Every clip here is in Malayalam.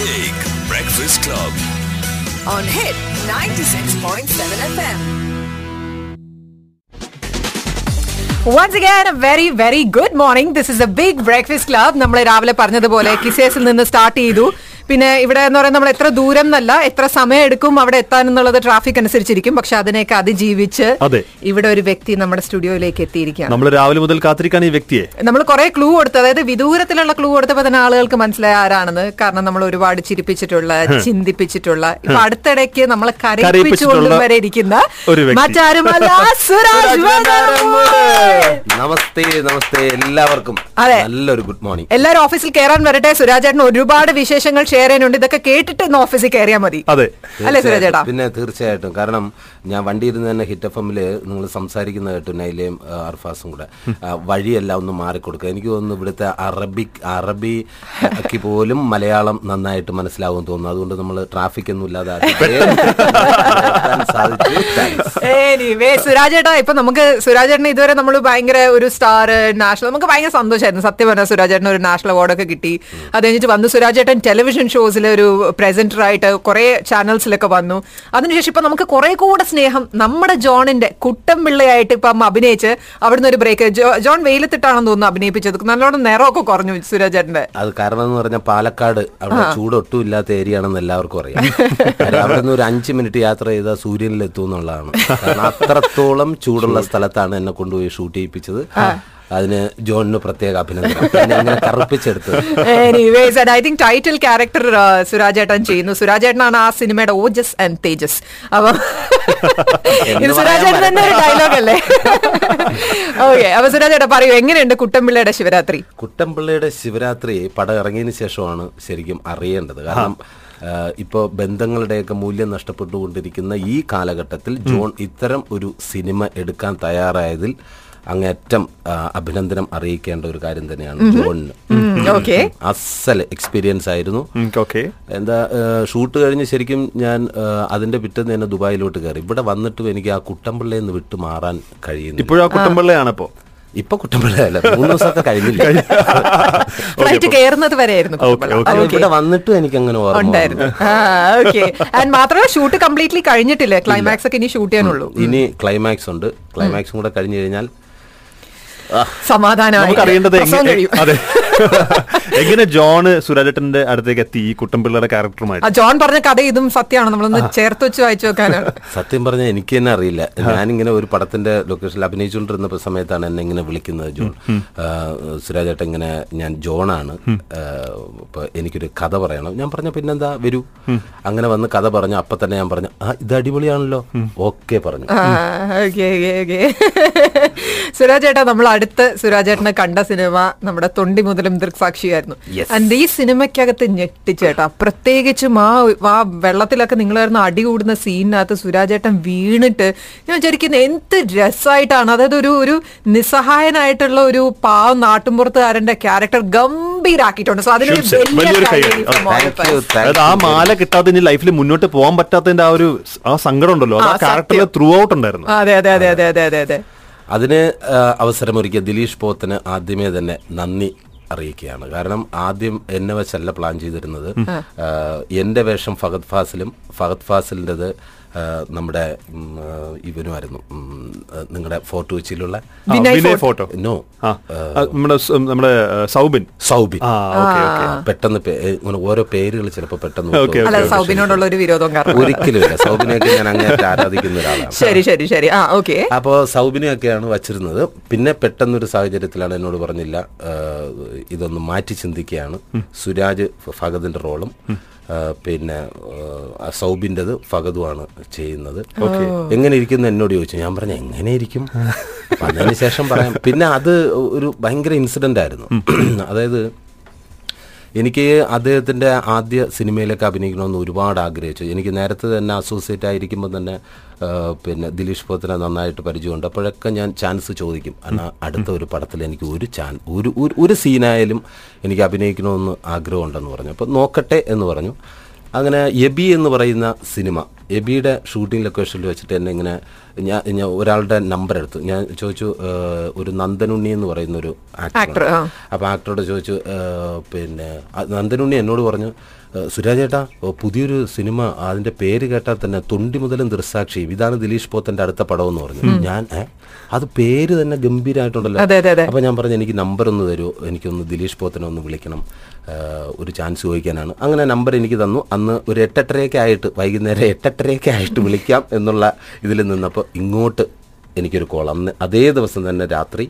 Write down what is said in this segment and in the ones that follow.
Big Breakfast Club. on Hit 96.7 FM. Once again very very good morning this is a big breakfast club നമ്മൾ രാവിലെ പറഞ്ഞതുപോലെ കിസേസിൽ നിന്ന് സ്റ്റാർട്ട് ചെയ്തു പിന്നെ ഇവിടെ എന്ന് പറയുന്നത് നമ്മൾ എത്ര ദൂരം എന്നല്ല എത്ര സമയം എടുക്കും അവിടെ എത്താൻ എന്നുള്ളത് ട്രാഫിക് അനുസരിച്ചിരിക്കും. പക്ഷെ അതിനെയൊക്കെ അതിജീവിച്ച് അതെ. ഇവിടെ ഒരു വ്യക്തി നമ്മുടെ സ്റ്റുഡിയോയിലേക്ക് എത്തിയിരിക്കുകയാണ്. നമ്മൾ രാവിലെ മുതൽ കാത്തിരിക്കാൻ ഈ വ്യക്തിയെ? നമ്മൾ കുറെ ക്ലൂ കൊടുത്തു അതായത് വിദൂരത്തിലുള്ള ക്ലൂ കൊടുത്തപ്പോൾ തന്നെ ആളുകൾക്ക് മനസ്സിലായ ആരാണെന്ന്. കാരണം നമ്മൾ ഒരുപാട് ചിരിപ്പിച്ചിട്ടുള്ള ചിന്തിപ്പിച്ചിട്ടുള്ള ഇപ്പൊ അടുത്തിടയ്ക്ക് നമ്മളെ കരയിപ്പിച്ചുകൊണ്ടുവരെ ഇരിക്കുന്ന ഒരു വ്യക്തി. മറ്റാരുമല്ല സുരാജ്. നമസ്തേ നമസ്തേ എല്ലാവർക്കും. അതെ. നല്ലൊരു ഗുഡ് മോർണിംഗ്. എല്ലാവരും ഓഫീസിൽ കയറാൻ വരട്ടെ. സുരാജേട്ടൻ ഒരുപാട് വിശേഷങ്ങൾ ഷെയർ ചെയ്യാനുണ്ട് ഇതൊക്കെ കേട്ടിട്ട് ഒന്ന് ഓഫീസിൽ കയറിയാൽ മതി. അതെ. അല്ലേ സുരാജേട്ടാ പിന്നെ തീർച്ചയായിട്ടും. കാരണം ഞാൻ വണ്ടി ഇരുന്ന് തന്നെ ഹിറ്റ് എഫ് എമ്മിൽ നിങ്ങൾ സംസാരിക്കുന്ന കേട്ടു നൈലയും അർഫാസും കൂടെ. വഴിയെല്ലാം ഒന്ന് മാറിക്കൊടുക്കുക. എനിക്ക് തോന്നുന്നു ഇവിടുത്തെ അറബിക് അറബിക്ക് പോലും മലയാളം നന്നായിട്ട് മനസ്സിലാവും തോന്നുന്നു. അതുകൊണ്ട് നമ്മൾ ട്രാഫിക് ഒന്നും ഇല്ലാതെ സുരാജേട്ടാ ഇപ്പൊ നമുക്ക് സുരാജേട്ടന് ഇതുവരെ നമ്മൾ ഭയങ്കര ഒരു സ്റ്റാർ നാഷണൽ നമുക്ക് ഭയങ്കര സന്തോഷമായിരുന്നു സത്യം പറഞ്ഞാൽ സുരാജേട്ടന് ഒരു നാഷണൽ അവാർഡൊക്കെ കിട്ടി. അത് കഴിഞ്ഞിട്ട് വന്ന് സുരാജേട്ടൻ ടെലിവിഷൻ ഷോസിൽ ഒരു പ്രസന്റർ ആയിട്ട് കുറെ ചാനൽസിലൊക്കെ വന്നു. അതിനുശേഷം ഇപ്പൊ നമുക്ക് കുറെ കൂടെ സ്നേഹം നമ്മുടെ ജോണിന്റെ കുട്ടം പിള്ളയായിട്ട് ഇപ്പം അഭിനയിച്ച് അവിടുന്ന് ഒരു ബ്രേക്ക് ജോൺ വെയിലത്തിട്ടാണെന്ന് തോന്നുന്നു അഭിനയിപ്പിച്ചത്. നല്ലോണം നിറമൊക്കെ കുറഞ്ഞു സുരാജേട്ടന്റെ അത് കാരണം എന്ന് പറഞ്ഞാൽ പാലക്കാട് അവിടെ ചൂട് ഒട്ടും ഇല്ലാത്ത ഏരിയ ആണെന്ന് എല്ലാവർക്കും അറിയാം. അവിടെ നിന്ന് ഒരു അഞ്ച് മിനിറ്റ് യാത്ര ചെയ്താൽ സൂര്യനിൽ എത്തും എന്നുള്ളതാണ് അത്രത്തോളം ചൂടുള്ള സ്ഥലത്താണ് എന്നെ കൊണ്ടുപോയി ഷൂട്ട് ചെയ്യിപ്പിച്ചത്. അതിന് ജോണിന് പ്രത്യേക അഭിനന്ദനം. കറുപ്പിച്ചെടുത്തത് ഐ തിങ്ക് ടൈറ്റിൽ ക്യാരക്ടർ സുരാജേട്ടൻ ചെയ്യുന്നു. സുരാജ് സുരാജേട്ടനാണ് ആ സിനിമയുടെ ഓജസ് ആൻഡ് തേജസ്. അപ്പൊ ഇത് സുരാജേട്ടൻ തന്നെ ഒരു ഡയലോഗ് അല്ലേ? ഓക്കെ അപ്പൊ സുരാജേട്ടാ പറയൂ എങ്ങനെയുണ്ട് കുട്ടമ്പിള്ളയുടെ ശിവരാത്രി? കുട്ടമ്പിള്ളയുടെ ശിവരാത്രി പടം ഇറങ്ങിയതിന് ശേഷമാണ് ശരിക്കും അറിയേണ്ടത്. കാരണം ഇപ്പോൾ ബന്ധങ്ങളുടെയൊക്കെ മൂല്യം നഷ്ടപ്പെട്ടുകൊണ്ടിരിക്കുന്ന ഈ കാലഘട്ടത്തിൽ ജോൺ ഇത്തരം ഒരു സിനിമ എടുക്കാൻ തയ്യാറായതിൽ അങ്ങേറ്റം അഭിനന്ദനം അറിയിക്കേണ്ട ഒരു കാര്യം തന്നെയാണ് ജോണിന് ഓക്കെ. അസൽ എക്സ്പീരിയൻസ് ആയിരുന്നു. ഓക്കെ. എന്താ ഷൂട്ട് കഴിഞ്ഞ് ശരിക്കും ഞാൻ അതിന്റെ പിറ്റേന്ന് തന്നെ ദുബായിലോട്ട് കയറി. ഇവിടെ വന്നിട്ടും എനിക്ക് ആ കുട്ടമ്പിള്ളയിൽ നിന്ന് വിട്ടു മാറാൻ കഴിയുന്നു ഇപ്പോഴും ആ കുട്ടമ്പിള്ളയാണ് ഇപ്പോ ഇപ്പൊ കുട്ടമ്പിള്ളയല്ല മൂന്ന് ദിവസമൊക്കെ കഴിഞ്ഞില്ല? ഫ്ലൈറ്റ് കയറുന്നത് വരെയായിരുന്നു. ഇവിടെ വന്നിട്ടും എനിക്ക് അങ്ങനെ ഓർമ്മ ഉണ്ടായിരുന്നു. വന്നു. ഓക്കെ. ആൻഡ് മാത്രമല്ല ഷൂട്ട് കംപ്ലീറ്റ്ലി കഴിഞ്ഞിട്ടില്ല? ക്ലൈമാക്സ് ഒക്കെ ഇനി ഷൂട്ട് ചെയ്യാനുള്ളൂ. ഇനി ക്ലൈമാക്സ് ഉണ്ട്. ക്ലൈമാക്സും കൂടെ കഴിഞ്ഞു കഴിഞ്ഞാൽ നമുക്ക് അറിയേണ്ടത്. അതെ എങ്ങനെ ജോണ് സുരാജേട്ടന്റെ അടുത്തേക്ക് എത്തി ഈ കുട്ടമ്പിള്ളയുടെ ക്യാരക്ടറുമായി ജോൺ പറഞ്ഞ കഥ ഇതും സത്യമാണ്. നമ്മളൊന്ന് ചേർത്ത് വെച്ച് വായിച്ചു നോക്കാനാണ്. സത്യം പറഞ്ഞാൽ എനിക്ക് തന്നെ അറിയില്ല. ഞാനിങ്ങനെ ഒരു പടത്തിന്റെ ലൊക്കേഷനിൽ അഭിനയിച്ചുകൊണ്ടിരുന്ന സമയത്താണ് എന്നെ ഇങ്ങനെ വിളിക്കുന്നത് ജോൺ. സുരാജേട്ടൻ ഇങ്ങനെ ഞാൻ ജോണാണ്. ഇപ്പൊ എനിക്കൊരു കഥ പറയണം. ഞാൻ പറഞ്ഞ പിന്നെന്താ വരൂ. അങ്ങനെ വന്ന് കഥ പറഞ്ഞു. അപ്പൊ തന്നെ ഞാൻ പറഞ്ഞു ആ ഇത് അടിപൊളിയാണല്ലോ. ഓക്കെ പറഞ്ഞു. സുരാജേട്ടാ ഓക്കെ ഓക്കെ സുരാജ് ചേട്ടാ നമ്മൾ അടുത്ത് സുരാജേട്ടനെ കണ്ട സിനിമ നമ്മുടെ തൊണ്ടി മുതലും ദൃക്സാക്ഷിയായിരുന്നു ആൻഡ് ഈ സിനിമയ്ക്കകത്ത് ഞെട്ടിച്ചേട്ടാ പ്രത്യേകിച്ചും ആ ആ വെള്ളത്തിലൊക്കെ നിങ്ങളായിരുന്നു അടി കൂടുന്ന സീനിനകത്ത് സുരാജേട്ടൻ വീണിട്ട് ഞാൻ വിചാരിക്കുന്നത് എന്ത് രസമായിട്ടാണ് അതായത് ഒരു ഒരു നിസ്സഹായനായിട്ടുള്ള ഒരു പാവം നാട്ടുമ്പുറത്തുകാരന്റെ ക്യാരക്ടർ ഗംഭീരാക്കിയിട്ടുണ്ട്. സോ അതിനൊരു വലിയ. അതായത് ആ മാല കിട്ടാതെ ഇനി ലൈഫിൽ മുന്നോട്ട് പോകാൻ പറ്റാത്തതിന്റെ ആ ഒരു ആ സങ്കടം ഉണ്ടല്ലോ. ആ, ക്യാരക്ടറിൽ. ത്രൂ ഔട്ട് ഉണ്ടായിരുന്നു. അതെ അതെ അതെ അതെ അതെ അതെ അതെ. അതിന് അവസരമൊരുക്കിയ ദിലീഷ് പോത്തിന് ആദ്യമേ തന്നെ നന്ദി. അറിയിക്കുകയാണ്. കാരണം ആദ്യം എന്നെ വെച്ചല്ല പ്ലാൻ ചെയ്തിരുന്നത്. എന്റെ വേഷം ഫഹദ് ഫാസിലും ഫഹദ് ഫാസിലിന്റെത് നമ്മുടെ ഇവനുമായിരുന്നു. നിങ്ങളുടെ ഫോർട്ട് കൊച്ചിയിലുള്ള. ഫോട്ടോ. നോ. നമ്മുടെ നമ്മുടെ സൗബിൻ. സൗബിൻ. ആ ഓക്കെ ഓക്കെ. പെട്ടെന്ന് ഇങ്ങനെ ഓരോ പേരുകൾ ചിലപ്പോൾ പെട്ടെന്ന് ഓക്കെ, അല്ല സൗബിനോടുള്ള ഒരു വിരോധം കാരണം. ഒരിക്കലും ഇല്ല. സൗബിനെയൊക്കെ ഞാൻ അങ്ങനെ ആരാധിക്കുന്ന ഒരാളാണ്. ശരി ശരി ശരി. ആ ഓക്കെ. അപ്പോൾ സൗബിനെയൊക്കെയാണ് വച്ചിരുന്നത്. പിന്നെ പെട്ടെന്നൊരു സാഹചര്യത്തിലാണ് എന്നോട് പറഞ്ഞില്ല. ഇതൊന്ന് മാറ്റി ചിന്തിക്കുകയാണ്. സുരാജ് ഫഹദിന്റെ റോളും. പിന്നെ സൗബിന്റെത് ഫഗതുമാണ് ചെയ്യുന്നത്. എങ്ങനെ ഇരിക്കുന്നു എന്നോട് ചോദിച്ചു. ഞാൻ പറഞ്ഞു എങ്ങനെ ഇരിക്കും അതിന് ശേഷം പറയാം. പിന്നെ അത് ഒരു ഭയങ്കര ഇൻസിഡന്റ് ആയിരുന്നു. അതായത് എനിക്ക് അദ്ദേഹത്തിന്റെ ആദ്യ സിനിമയിലൊക്കെ അഭിനയിക്കണമെന്ന് ഒരുപാട് ആഗ്രഹിച്ചു. എനിക്ക് നേരത്തെ തന്നെ അസോസിയേറ്റ് ആയിരിക്കുമ്പോൾ തന്നെ പിന്നെ ദിലീഷ് പോത്തിനെ നന്നായിട്ട് പരിചയമുണ്ട്. അപ്പോഴൊക്കെ ഞാൻ ചാൻസ് ചോദിക്കും. എന്നാൽ അടുത്ത ഒരു പടത്തിൽ എനിക്ക് ഒരു ചാൻ ഒരു ഒരു- സീനായാലും എനിക്ക് അഭിനയിക്കണമെന്ന് ആഗ്രഹമുണ്ടെന്ന് പറഞ്ഞു. അപ്പോൾ നോക്കട്ടെ എന്ന് പറഞ്ഞു. അങ്ങനെ എബി എന്ന് പറയുന്ന സിനിമ എബിയുടെ ഷൂട്ടിംഗ് ലൊക്കേഷനിൽ വെച്ചിട്ട് എന്നെ ഇങ്ങനെ ഞാൻ ഞാൻ ഒരാളുടെ നമ്പർ എടുത്തു. ഞാൻ ചോദിച്ചു ഒരു നന്ദനുണ്ണി എന്ന് പറയുന്ന ഒരു ആക്ടർ അപ്പം അപ്പോൾ ആക്ടറോട് ചോദിച്ചു പിന്നെ നന്ദനുണ്ണി എന്നോട് പറഞ്ഞു സുരാജേട്ടാ പുതിയൊരു സിനിമ അതിന്റെ പേര് കേട്ടാൽ തന്നെ തൊണ്ടി മുതലും ദൃസാക്ഷിയും ഇതാണ് ദിലീഷ് പോത്തന്റെ അടുത്ത പടം എന്ന് പറഞ്ഞു ഞാൻ അത് പേര് തന്നെ ഗംഭീരമായിട്ടുണ്ടല്ലോ അപ്പം ഞാൻ പറഞ്ഞു എനിക്ക് നമ്പർ ഒന്ന് തരുമോ എനിക്കൊന്ന് ദിലീഷ് പോത്തനെ ഒന്ന് വിളിക്കണം. ഒരു ചാൻസ് ചോദിക്കാനാണ്. അങ്ങനെ നമ്പർ എനിക്ക് തന്നു. അന്ന് ഒരു എട്ടെട്ടരയൊക്കെ ആയിട്ട് വൈകുന്നേരം എട്ടെട്ടരയൊക്കെ ആയിട്ട് വിളിക്കാം എന്നുള്ള ഇതിൽ നിന്നപ്പോൾ ഇങ്ങോട്ട് എനിക്കൊരു കോൾ. അന്ന് അതേ ദിവസം തന്നെ രാത്രി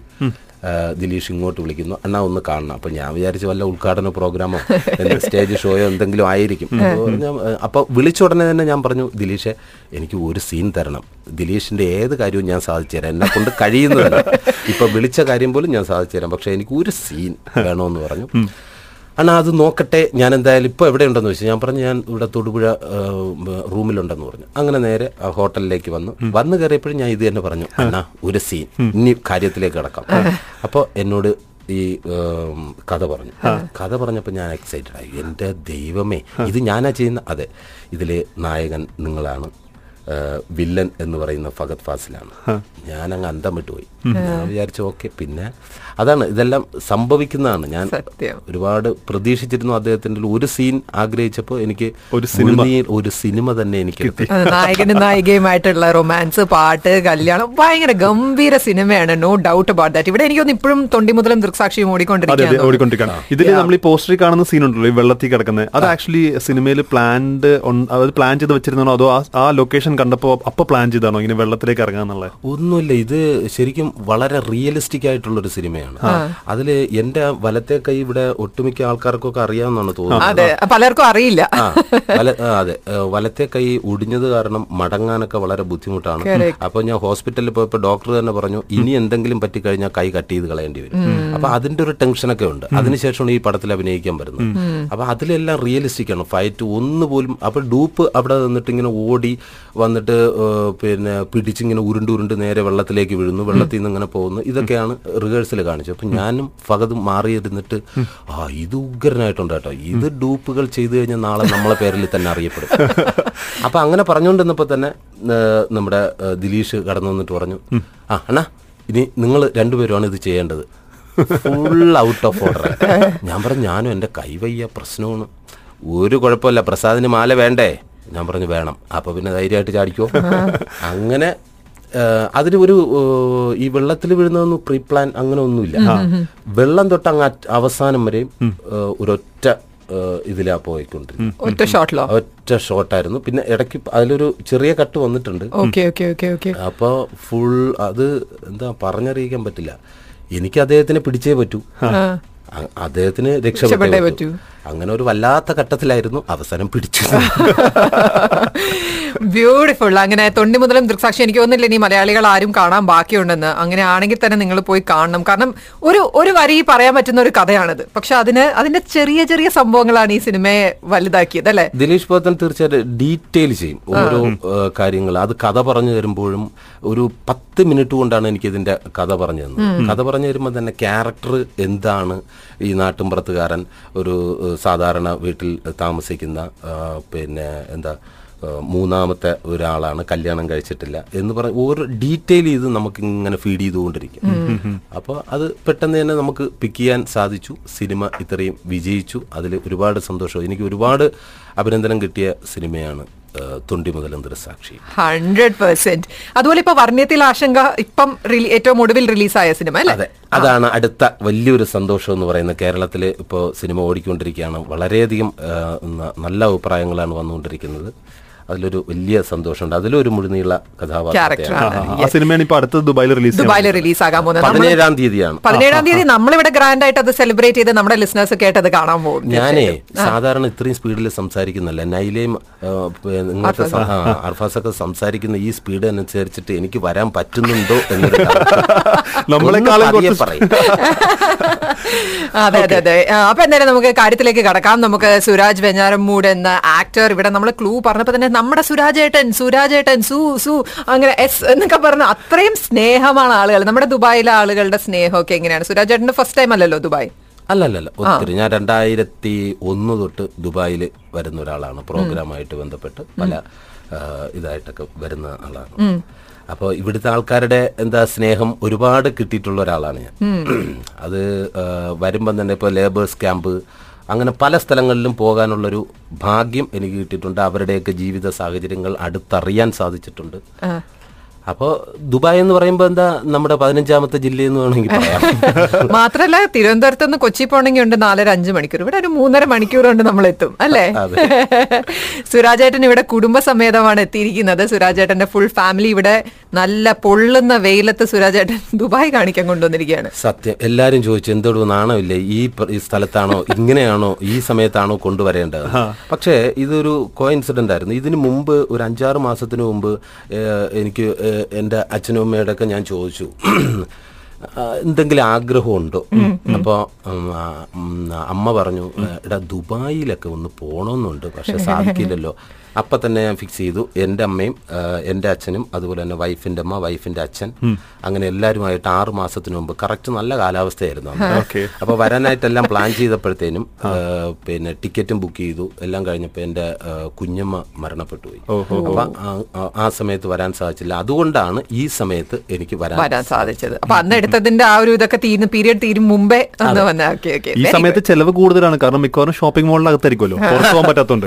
ദിലീഷ് ഇങ്ങോട്ട് വിളിക്കുന്നു. അണ്ണാ ഒന്ന് കാണണം. അപ്പൊ ഞാൻ വിചാരിച്ചു വല്ല ഉദ്ഘാടന പ്രോഗ്രാമോ സ്റ്റേജ് ഷോയോ എന്തെങ്കിലും ആയിരിക്കും. അപ്പോൾ ഞാൻ അപ്പോൾ വിളിച്ച ഉടനെ തന്നെ ഞാൻ പറഞ്ഞു ദിലീഷെ എനിക്ക് ഒരു സീൻ തരണം. ദിലീഷിന്റെ ഏത് കാര്യവും ഞാൻ സാധിച്ചു തരാം. എന്നെ കൊണ്ട് കഴിയുന്നതല്ല. ഇപ്പൊ വിളിച്ച കാര്യം പോലും ഞാൻ സാധിച്ചു തരാം. പക്ഷെ എനിക്ക് ഒരു സീൻ വേണമെന്ന് പറഞ്ഞു. അണ്ണാ അത് നോക്കട്ടെ. ഞാൻ എന്തായാലും ഇപ്പോൾ എവിടെയുണ്ടെന്ന് വെച്ചാൽ ഞാൻ പറഞ്ഞു ഞാൻ ഇവിടെ തൊടുപുഴ റൂമിലുണ്ടെന്ന് പറഞ്ഞു. അങ്ങനെ നേരെ ആ ഹോട്ടലിലേക്ക് വന്നു. വന്നു കയറിയപ്പോഴും ഞാൻ ഇത് തന്നെ പറഞ്ഞു. അണ്ണാ ഒരു സീൻ. ഇനി കാര്യത്തിലേക്ക് കിടക്കാം. അപ്പോൾ എന്നോട് ഈ കഥ പറഞ്ഞു. കഥ പറഞ്ഞപ്പോൾ ഞാൻ എക്സൈറ്റഡ് ആയി. എന്റെ ദൈവമേ ഇത് ഞാനാ ചെയ്യുന്ന അതെ ഇതിലെ നായകൻ നിങ്ങളാണ്. വില്ലൻ എന്ന് പറയുന്ന ഫഗത് ഫാസിലാണ്. ഞാൻ അങ്ങ് അന്തം വിട്ടുപോയി. ഞാൻ വിചാരിച്ചു ഓക്കെ പിന്നെ അതാണ് ഇതെല്ലാം സംഭവിക്കുന്നതാണ്. ഞാൻ സത്യം. ഒരുപാട് പ്രതീക്ഷിച്ചിരുന്നു അദ്ദേഹത്തിന്റെ ഒരു സീൻ ആഗ്രഹിച്ചപ്പോൾ എനിക്ക് ഒരു സിനിമ. ഒരു സിനിമ തന്നെ എനിക്ക് അത് നായകനും നായികയുമായിട്ടുള്ള റൊമാൻസ് പാട്ട് കല്യാണം ഭയങ്കര ഗംഭീര സിനിമയാണ്. നോ ഡൗട്ട് അബൌട്ട് ദാറ്റ് ഇവിടെ എനിക്കൊന്ന് ഇപ്പോഴും തൊണ്ടി മുതലും ദൃക്സാക്ഷിയും ഓടിക്കൊണ്ടിരിക്കുകയാണ്. ഇതിൽ നമ്മൾ ഈ പോസ്റ്ററിൽ കാണുന്ന സീൻ ഉണ്ടല്ലോ ഈ വെള്ളത്തിൽ കിടക്കുന്നത് അത് ആക്ച്വലി സിനിമയിൽ പ്ലാൻഡ് അതായത് പ്ലാൻ ചെയ്ത് വെച്ചിരുന്നോ അതോ ആ- ആ ലൊക്കേഷൻ കണ്ടപ്പോ അപ്പൊ പ്ലാൻ ചെയ്താണോ ഇങ്ങനെ വെള്ളത്തിലേക്ക് ഇറങ്ങാന്നുള്ളത് ഒന്നുമില്ല. ഇത് ശരിക്കും വളരെ റിയലിസ്റ്റിക് ആയിട്ടുള്ള ഒരു സിനിമയാണ്. അതിൽ എന്റെ വലത്തെ കൈ ഇവിടെ ഒട്ടുമിക്ക ആൾക്കാർക്കൊക്കെ അറിയാമെന്നാണ് തോന്നുന്നത്. അതെ പലർക്കും അറിയില്ല. അതെ. വലത്തെ കൈ ഒടിഞ്ഞത് കാരണം മടങ്ങാനൊക്കെ വളരെ ബുദ്ധിമുട്ടാണ്. അപ്പൊ ഞാൻ ഹോസ്പിറ്റലിൽ പോയപ്പോ ഡോക്ടർ തന്നെ പറഞ്ഞു ഇനി എന്തെങ്കിലും പറ്റിക്കഴിഞ്ഞാൽ കൈ കട്ട് ചെയ്ത് കളയേണ്ടി വരും. അപ്പൊ അതിന്റെ ഒരു ടെൻഷനൊക്കെ ഉണ്ട്. അതിനുശേഷമാണ് ഈ പടത്തിൽ അഭിനയിക്കാൻ വരുന്നത്. അപ്പൊ അതിലെല്ലാം റിയലിസ്റ്റിക് ആണ്. ഫൈറ്റ് ഒന്ന് പോലും അപ്പൊ ഡൂപ്പ് അവിടെ നിന്നിട്ട് ഇങ്ങനെ ഓടി വന്നിട്ട് പിന്നെ പിടിച്ചിങ്ങനെ ഉരുണ്ട് ഉരുണ്ട് നേരെ വെള്ളത്തിലേക്ക് വീഴുന്നു. വെള്ളത്തിൽ നിന്ന് ഇങ്ങനെ പോകുന്നു. ഇതൊക്കെയാണ് റിഹേഴ്സൽ കാണിച്ചത്. അപ്പം ഞാനും ഫഹദും മാറിയിരുന്നിട്ട് ആ ഇത് ഉഗ്രനായിട്ടുണ്ട് കേട്ടോ ഇത് ഡൂപ്പുകൾ ചെയ്തു കഴിഞ്ഞാൽ നാളെ നമ്മളെ പേരിൽ തന്നെ അറിയപ്പെടും. അപ്പം അങ്ങനെ പറഞ്ഞുകൊണ്ടിരുന്നപ്പോൾ തന്നെ നമ്മുടെ ദിലീഷ് കടന്നു വന്നിട്ട് പറഞ്ഞു ആ അണ്ണാ ഇനി നിങ്ങൾ രണ്ടുപേരുമാണ് ഇത് ചെയ്യേണ്ടത്. Full out of order. ഞാൻ പറഞ്ഞു ഞാനും എന്റെ കൈവയ്യ പ്രശ്നമാണ്. ഒരു കുഴപ്പമില്ല പ്രസാദിന് മാല വേണ്ടേ? ഞാൻ പറഞ്ഞു വേണം. അപ്പൊ പിന്നെ ധൈര്യമായിട്ട് ചാടിക്കോ. അങ്ങനെ അതിന് ഒരു ഈ വെള്ളത്തിൽ വീഴുന്നതൊന്നും പ്രീ പ്ലാൻ അങ്ങനെ ഒന്നുമില്ല. വെള്ളം തൊട്ട് അങ്ങ് അവസാനം വരെയും ഒരൊറ്റ ഇതിലാ പോയിക്കൊണ്ടിരുന്നത്. ഒറ്റ ഷോട്ടിലോ ഒറ്റ ഷോട്ടായിരുന്നു പിന്നെ ഇടയ്ക്ക് അതിലൊരു ചെറിയ കട്ട് വന്നിട്ടുണ്ട്. അപ്പൊ ഓക്കെ ഓക്കെ ഓക്കെ. അപ്പോൾ ഫുൾ അത് എന്താ പറഞ്ഞറിയിക്കാൻ പറ്റില്ല. എനിക്ക് അദ്ദേഹത്തിനെ പിടിച്ചേ പറ്റൂ. അദ്ദേഹത്തിന് രക്ഷപ്പെട്ടേ പറ്റൂ. അങ്ങനെ ഒരു വല്ലാത്ത ഘട്ടത്തിലായിരുന്നു അവസരം പിടിച്ചു ബ്യൂട്ടിഫുൾ അങ്ങനെ തൊണ്ടി മുതലും ദൃക്സാക്ഷി എനിക്ക് തോന്നുന്നില്ല ഇനി മലയാളികൾ ആരും കാണാൻ ബാക്കിയുണ്ടെന്ന്. അങ്ങനെ ആണെങ്കിൽ തന്നെ നിങ്ങൾ പോയി കാണണം. കാരണം ഒരു ഒരു വരി പറയാൻ പറ്റുന്ന ഒരു കഥയാണിത്. പക്ഷെ അതിന് അതിന്റെ ചെറിയ ചെറിയ സംഭവങ്ങളാണ് ഈ സിനിമയെ വലുതാക്കിയത് അല്ലെ? ദിലീഷ് പോത്തൻ തീർച്ചയായിട്ടും ഡീറ്റെയിൽ ചെയ്യും ഓരോ കാര്യങ്ങൾ. അത് കഥ പറഞ്ഞു തരുമ്പോഴും ഒരു പത്ത് മിനിറ്റ് കൊണ്ടാണ് എനിക്ക് ഇതിന്റെ കഥ പറഞ്ഞു തന്നത്. കഥ പറഞ്ഞു തരുമ്പോൾ തന്നെ ക്യാരക്ടർ എന്താണ് ഈ നാട്ടിൻപുറത്തുകാരൻ? ഒരു സാധാരണ വീട്ടിൽ താമസിക്കുന്ന പിന്നെ എന്താ മൂന്നാമത്തെ ഒരാളാണ് കല്യാണം കഴിച്ചിട്ടില്ല എന്ന് പറഞ്ഞ ഓരോ ഡീറ്റെയിൽ ചെയ്ത് നമുക്ക് ഇങ്ങനെ ഫീഡ് ചെയ്തുകൊണ്ടിരിക്കും അപ്പോൾ അത് പെട്ടെന്ന് തന്നെ നമുക്ക് പിക്ക് ചെയ്യാൻ സാധിച്ചു. സിനിമ ഇത്രയും വിജയിച്ചു. അതിൽ ഒരുപാട് സന്തോഷം. എനിക്ക് ഒരുപാട് അഭിനന്ദനം കിട്ടിയ സിനിമയാണ്. തൊണ്ടി മുതലും സാക്ഷി. ഹൺഡ്രഡ് പെർസെന്റ് അതുപോലെ ഇപ്പൊ വർണയത്തിൽ ആശങ്ക ഇപ്പം ഏറ്റവും ഒടുവിൽ റിലീസായ സിനിമ അതെ. അതാണ് അടുത്ത വലിയൊരു സന്തോഷം എന്ന് പറയുന്നത്. കേരളത്തിൽ ഇപ്പോൾ സിനിമ ഓടിക്കൊണ്ടിരിക്കുകയാണ്. വളരെയധികം നല്ല അഭിപ്രായങ്ങളാണ് വന്നുകൊണ്ടിരിക്കുന്നത്. അതിലൊരു വലിയ സന്തോഷമുണ്ട്. അതിലൊരു മുഴുനീള കഥാപാത്രം സിനിമയാണ് ഇപ്പൊ അടുത്ത ദുബായിൽ റിലീസ് ദുബായിൽ റിലീസ് ആകാൻ പോകുന്നത്. പതിനേഴാം തീയതിയാണ്. പതിനേഴാം തീയതി നമ്മളിവിടെ ഗ്രാൻഡ് ആയിട്ട് അത് സെലിബ്രേറ്റ് ചെയ്ത് നമ്മുടെ ലിസണേഴ്സ് ഒക്കെ ആയിട്ട് അത് കാണാൻ പോകും. ഞാനേ സാധാരണ ഇത്രയും സ്പീഡിൽ സംസാരിക്കുന്നില്ല നൈലയും നിങ്ങളുടെ അർഫാസൊക്കെ. സംസാരിക്കുന്ന ഈ സ്പീഡ് അനുസരിച്ചിട്ട് എനിക്ക് വരാൻ പറ്റുന്നുണ്ടോ എന്നൊരു. അതെ അതെ അതെ. അപ്പൊ എന്തായാലും നമുക്ക് കാര്യത്തിലേക്ക് കടക്കാം. നമുക്ക് സുരാജ് വെഞ്ഞാറമ്മൂട് എന്ന ആക്ടർ ഇവിടെ നമ്മൾ ക്ലൂ പറഞ്ഞപ്പോ തന്നെ നമ്മുടെ സുരാജേട്ടൻ സുരാജേട്ടൻ സു സു അങ്ങനെ എസ് എന്നൊക്കെ പറഞ്ഞ അത്രയും സ്നേഹമാണ് ആളുകൾ. നമ്മുടെ ദുബായിലെ ആളുകളുടെ സ്നേഹമൊക്കെ എങ്ങനെയാണ്? സുരാജേട്ടന്റെ ഫസ്റ്റ് ടൈം അല്ലല്ലോ ദുബായ്? അല്ലല്ലല്ല അല്ല അല്ല ഒത്തിരി. ഞാൻ രണ്ടായിരത്തി ഒന്ന് തൊട്ട് ദുബായിൽ വരുന്ന ഒരാളാണ്. പ്രോഗ്രാമായിട്ട് ബന്ധപ്പെട്ട് പല ഇതായിട്ടൊക്കെ വരുന്ന ആളാണ്. അപ്പോൾ ഇവിടുത്തെ ആൾക്കാരുടെ എന്താ സ്നേഹം ഒരുപാട് കിട്ടിയിട്ടുള്ള ഒരാളാണ് ഞാൻ. അത് വരുമ്പം തന്നെ ഇപ്പോൾ ലേബേഴ്സ് ക്യാമ്പ് അങ്ങനെ പല സ്ഥലങ്ങളിലും പോകാനുള്ളൊരു ഭാഗ്യം എനിക്ക് കിട്ടിയിട്ടുണ്ട്. അവരുടെയൊക്കെ ജീവിത സാഹചര്യങ്ങൾ അടുത്തറിയാൻ സാധിച്ചിട്ടുണ്ട്. അപ്പോൾ ദുബായ് എന്ന് പറയുമ്പോൾ എന്താ നമ്മുടെ പതിനഞ്ചാമത്തെ ജില്ലയെന്ന് വേണമെങ്കിൽ പറയാം. മാത്രല്ല തിരുവനന്തപുരത്ത് നിന്ന് കൊച്ചി പോണെങ്കിൽ ഉണ്ട് നാലര അഞ്ച് മണിക്കൂർ. ഇവിടെ ഒരു മൂന്നര മണിക്കൂർ കൊണ്ട് നമ്മൾ എത്തും അല്ലേ സുരാജേട്ടൻ ഇവിടെ കുടുംബസമേതമാണ് എത്തിയിരിക്കുന്നത്. സുരാജേട്ടന്റെ ഫുൾ ഫാമിലി ഇവിടെ നല്ല പൊള്ളുന്ന വെയിലത്ത് സുരാജേട്ടൻ ദുബായ് കാണിക്കാൻ കൊണ്ടുവന്നിരിക്കുകയാണ്. സത്യം. എല്ലാരും ചോദിച്ചു എന്തോടും നാണമില്ലേ? ഈ ഈ സ്ഥലത്താണോ ഇങ്ങനെയാണോ ഈ സമയത്താണോ കൊണ്ടുവരേണ്ടത്? പക്ഷേ ഇതൊരു കോയിൻസിഡന്റ് ആയിരുന്നു. ഇതിനു മുമ്പ് ഒരു അഞ്ചാറ് മാസത്തിന് മുമ്പ് എനിക്ക് എന്റെ അച്ഛനും അമ്മയുടെ ഒക്കെ ഞാൻ ചോദിച്ചു. എന്തെങ്കിലും ആഗ്രഹമുണ്ടോ? അപ്പോൾ അമ്മ പറഞ്ഞു എടാ ദുബായിലൊക്കെ ഒന്ന് പോകണമെന്നുണ്ട് പക്ഷെ സാധിക്കില്ലല്ലോ. അപ്പൊ തന്നെ ഞാൻ ഫിക്സ് ചെയ്തു. എന്റെ അമ്മയും എന്റെ എന്റെ അച്ഛനും അതുപോലെ തന്നെ വൈഫിന്റെ അമ്മ വൈഫിന്റെ അച്ഛൻ. അങ്ങനെ എല്ലാവരുമായിട്ട് ആറ് മാസത്തിന് മുമ്പ് കറക്റ്റ് നല്ല കാലാവസ്ഥയായിരുന്നു. അപ്പൊ വരാനായിട്ടെല്ലാം പ്ലാൻ ചെയ്തപ്പോഴത്തേനും പിന്നെ ടിക്കറ്റും ബുക്ക് ചെയ്തു. എല്ലാം കഴിഞ്ഞപ്പോൾ എന്റെ കുഞ്ഞമ്മ മരണപ്പെട്ടു പോയി അപ്പൊ ആ- സമയത്ത് വരാൻ സാധിച്ചില്ല. അതുകൊണ്ടാണ് ഈ സമയത്ത് എനിക്ക് വരാൻ സാധിച്ചത്. അപ്പൊ അന്ന് എടുത്തതിന്റെ ആ ഒരു ഇതൊക്കെ തീരുന്ന പീരിയഡ് തീരും മുമ്പേ അന്ന് വന്ന ഓക്കെ ഓക്കെ ഈ സമയത്ത് ചെലവ് കൂടുതലാണ്. കാരണം മിക്കവാറും ഷോപ്പിംഗ് മോളിനകത്തായിരിക്കുമല്ലോ പുറത്തു പോകാൻ പറ്റാത്തോണ്ട്.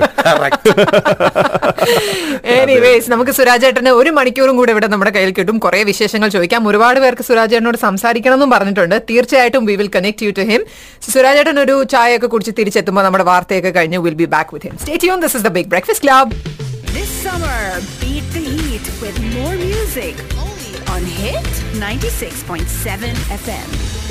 എനിവേസ് നമുക്ക് സുരാജേട്ടന് ഒരു മണിക്കൂറും കൂടെ ഇവിടെ നമ്മുടെ കയ്യിൽ കിട്ടും. കുറെ വിശേഷങ്ങൾ ചോദിക്കാം. ഒരുപാട് പേർക്ക് സുരാജേട്ടനോട് സംസാരിക്കണം എന്നും പറഞ്ഞിട്ടുണ്ട്. തീർച്ചയായിട്ടും we will connect you to him സുരാജേട്ടൻ ഒരു ചായയൊക്കെ കുടിച്ച് തിരിച്ചെത്തുമ്പോൾ നമ്മുടെ വാർത്തയൊക്കെ കഴിഞ്ഞ് will be back with him stay you this is the big breakfast club on Hit 96.7 FM.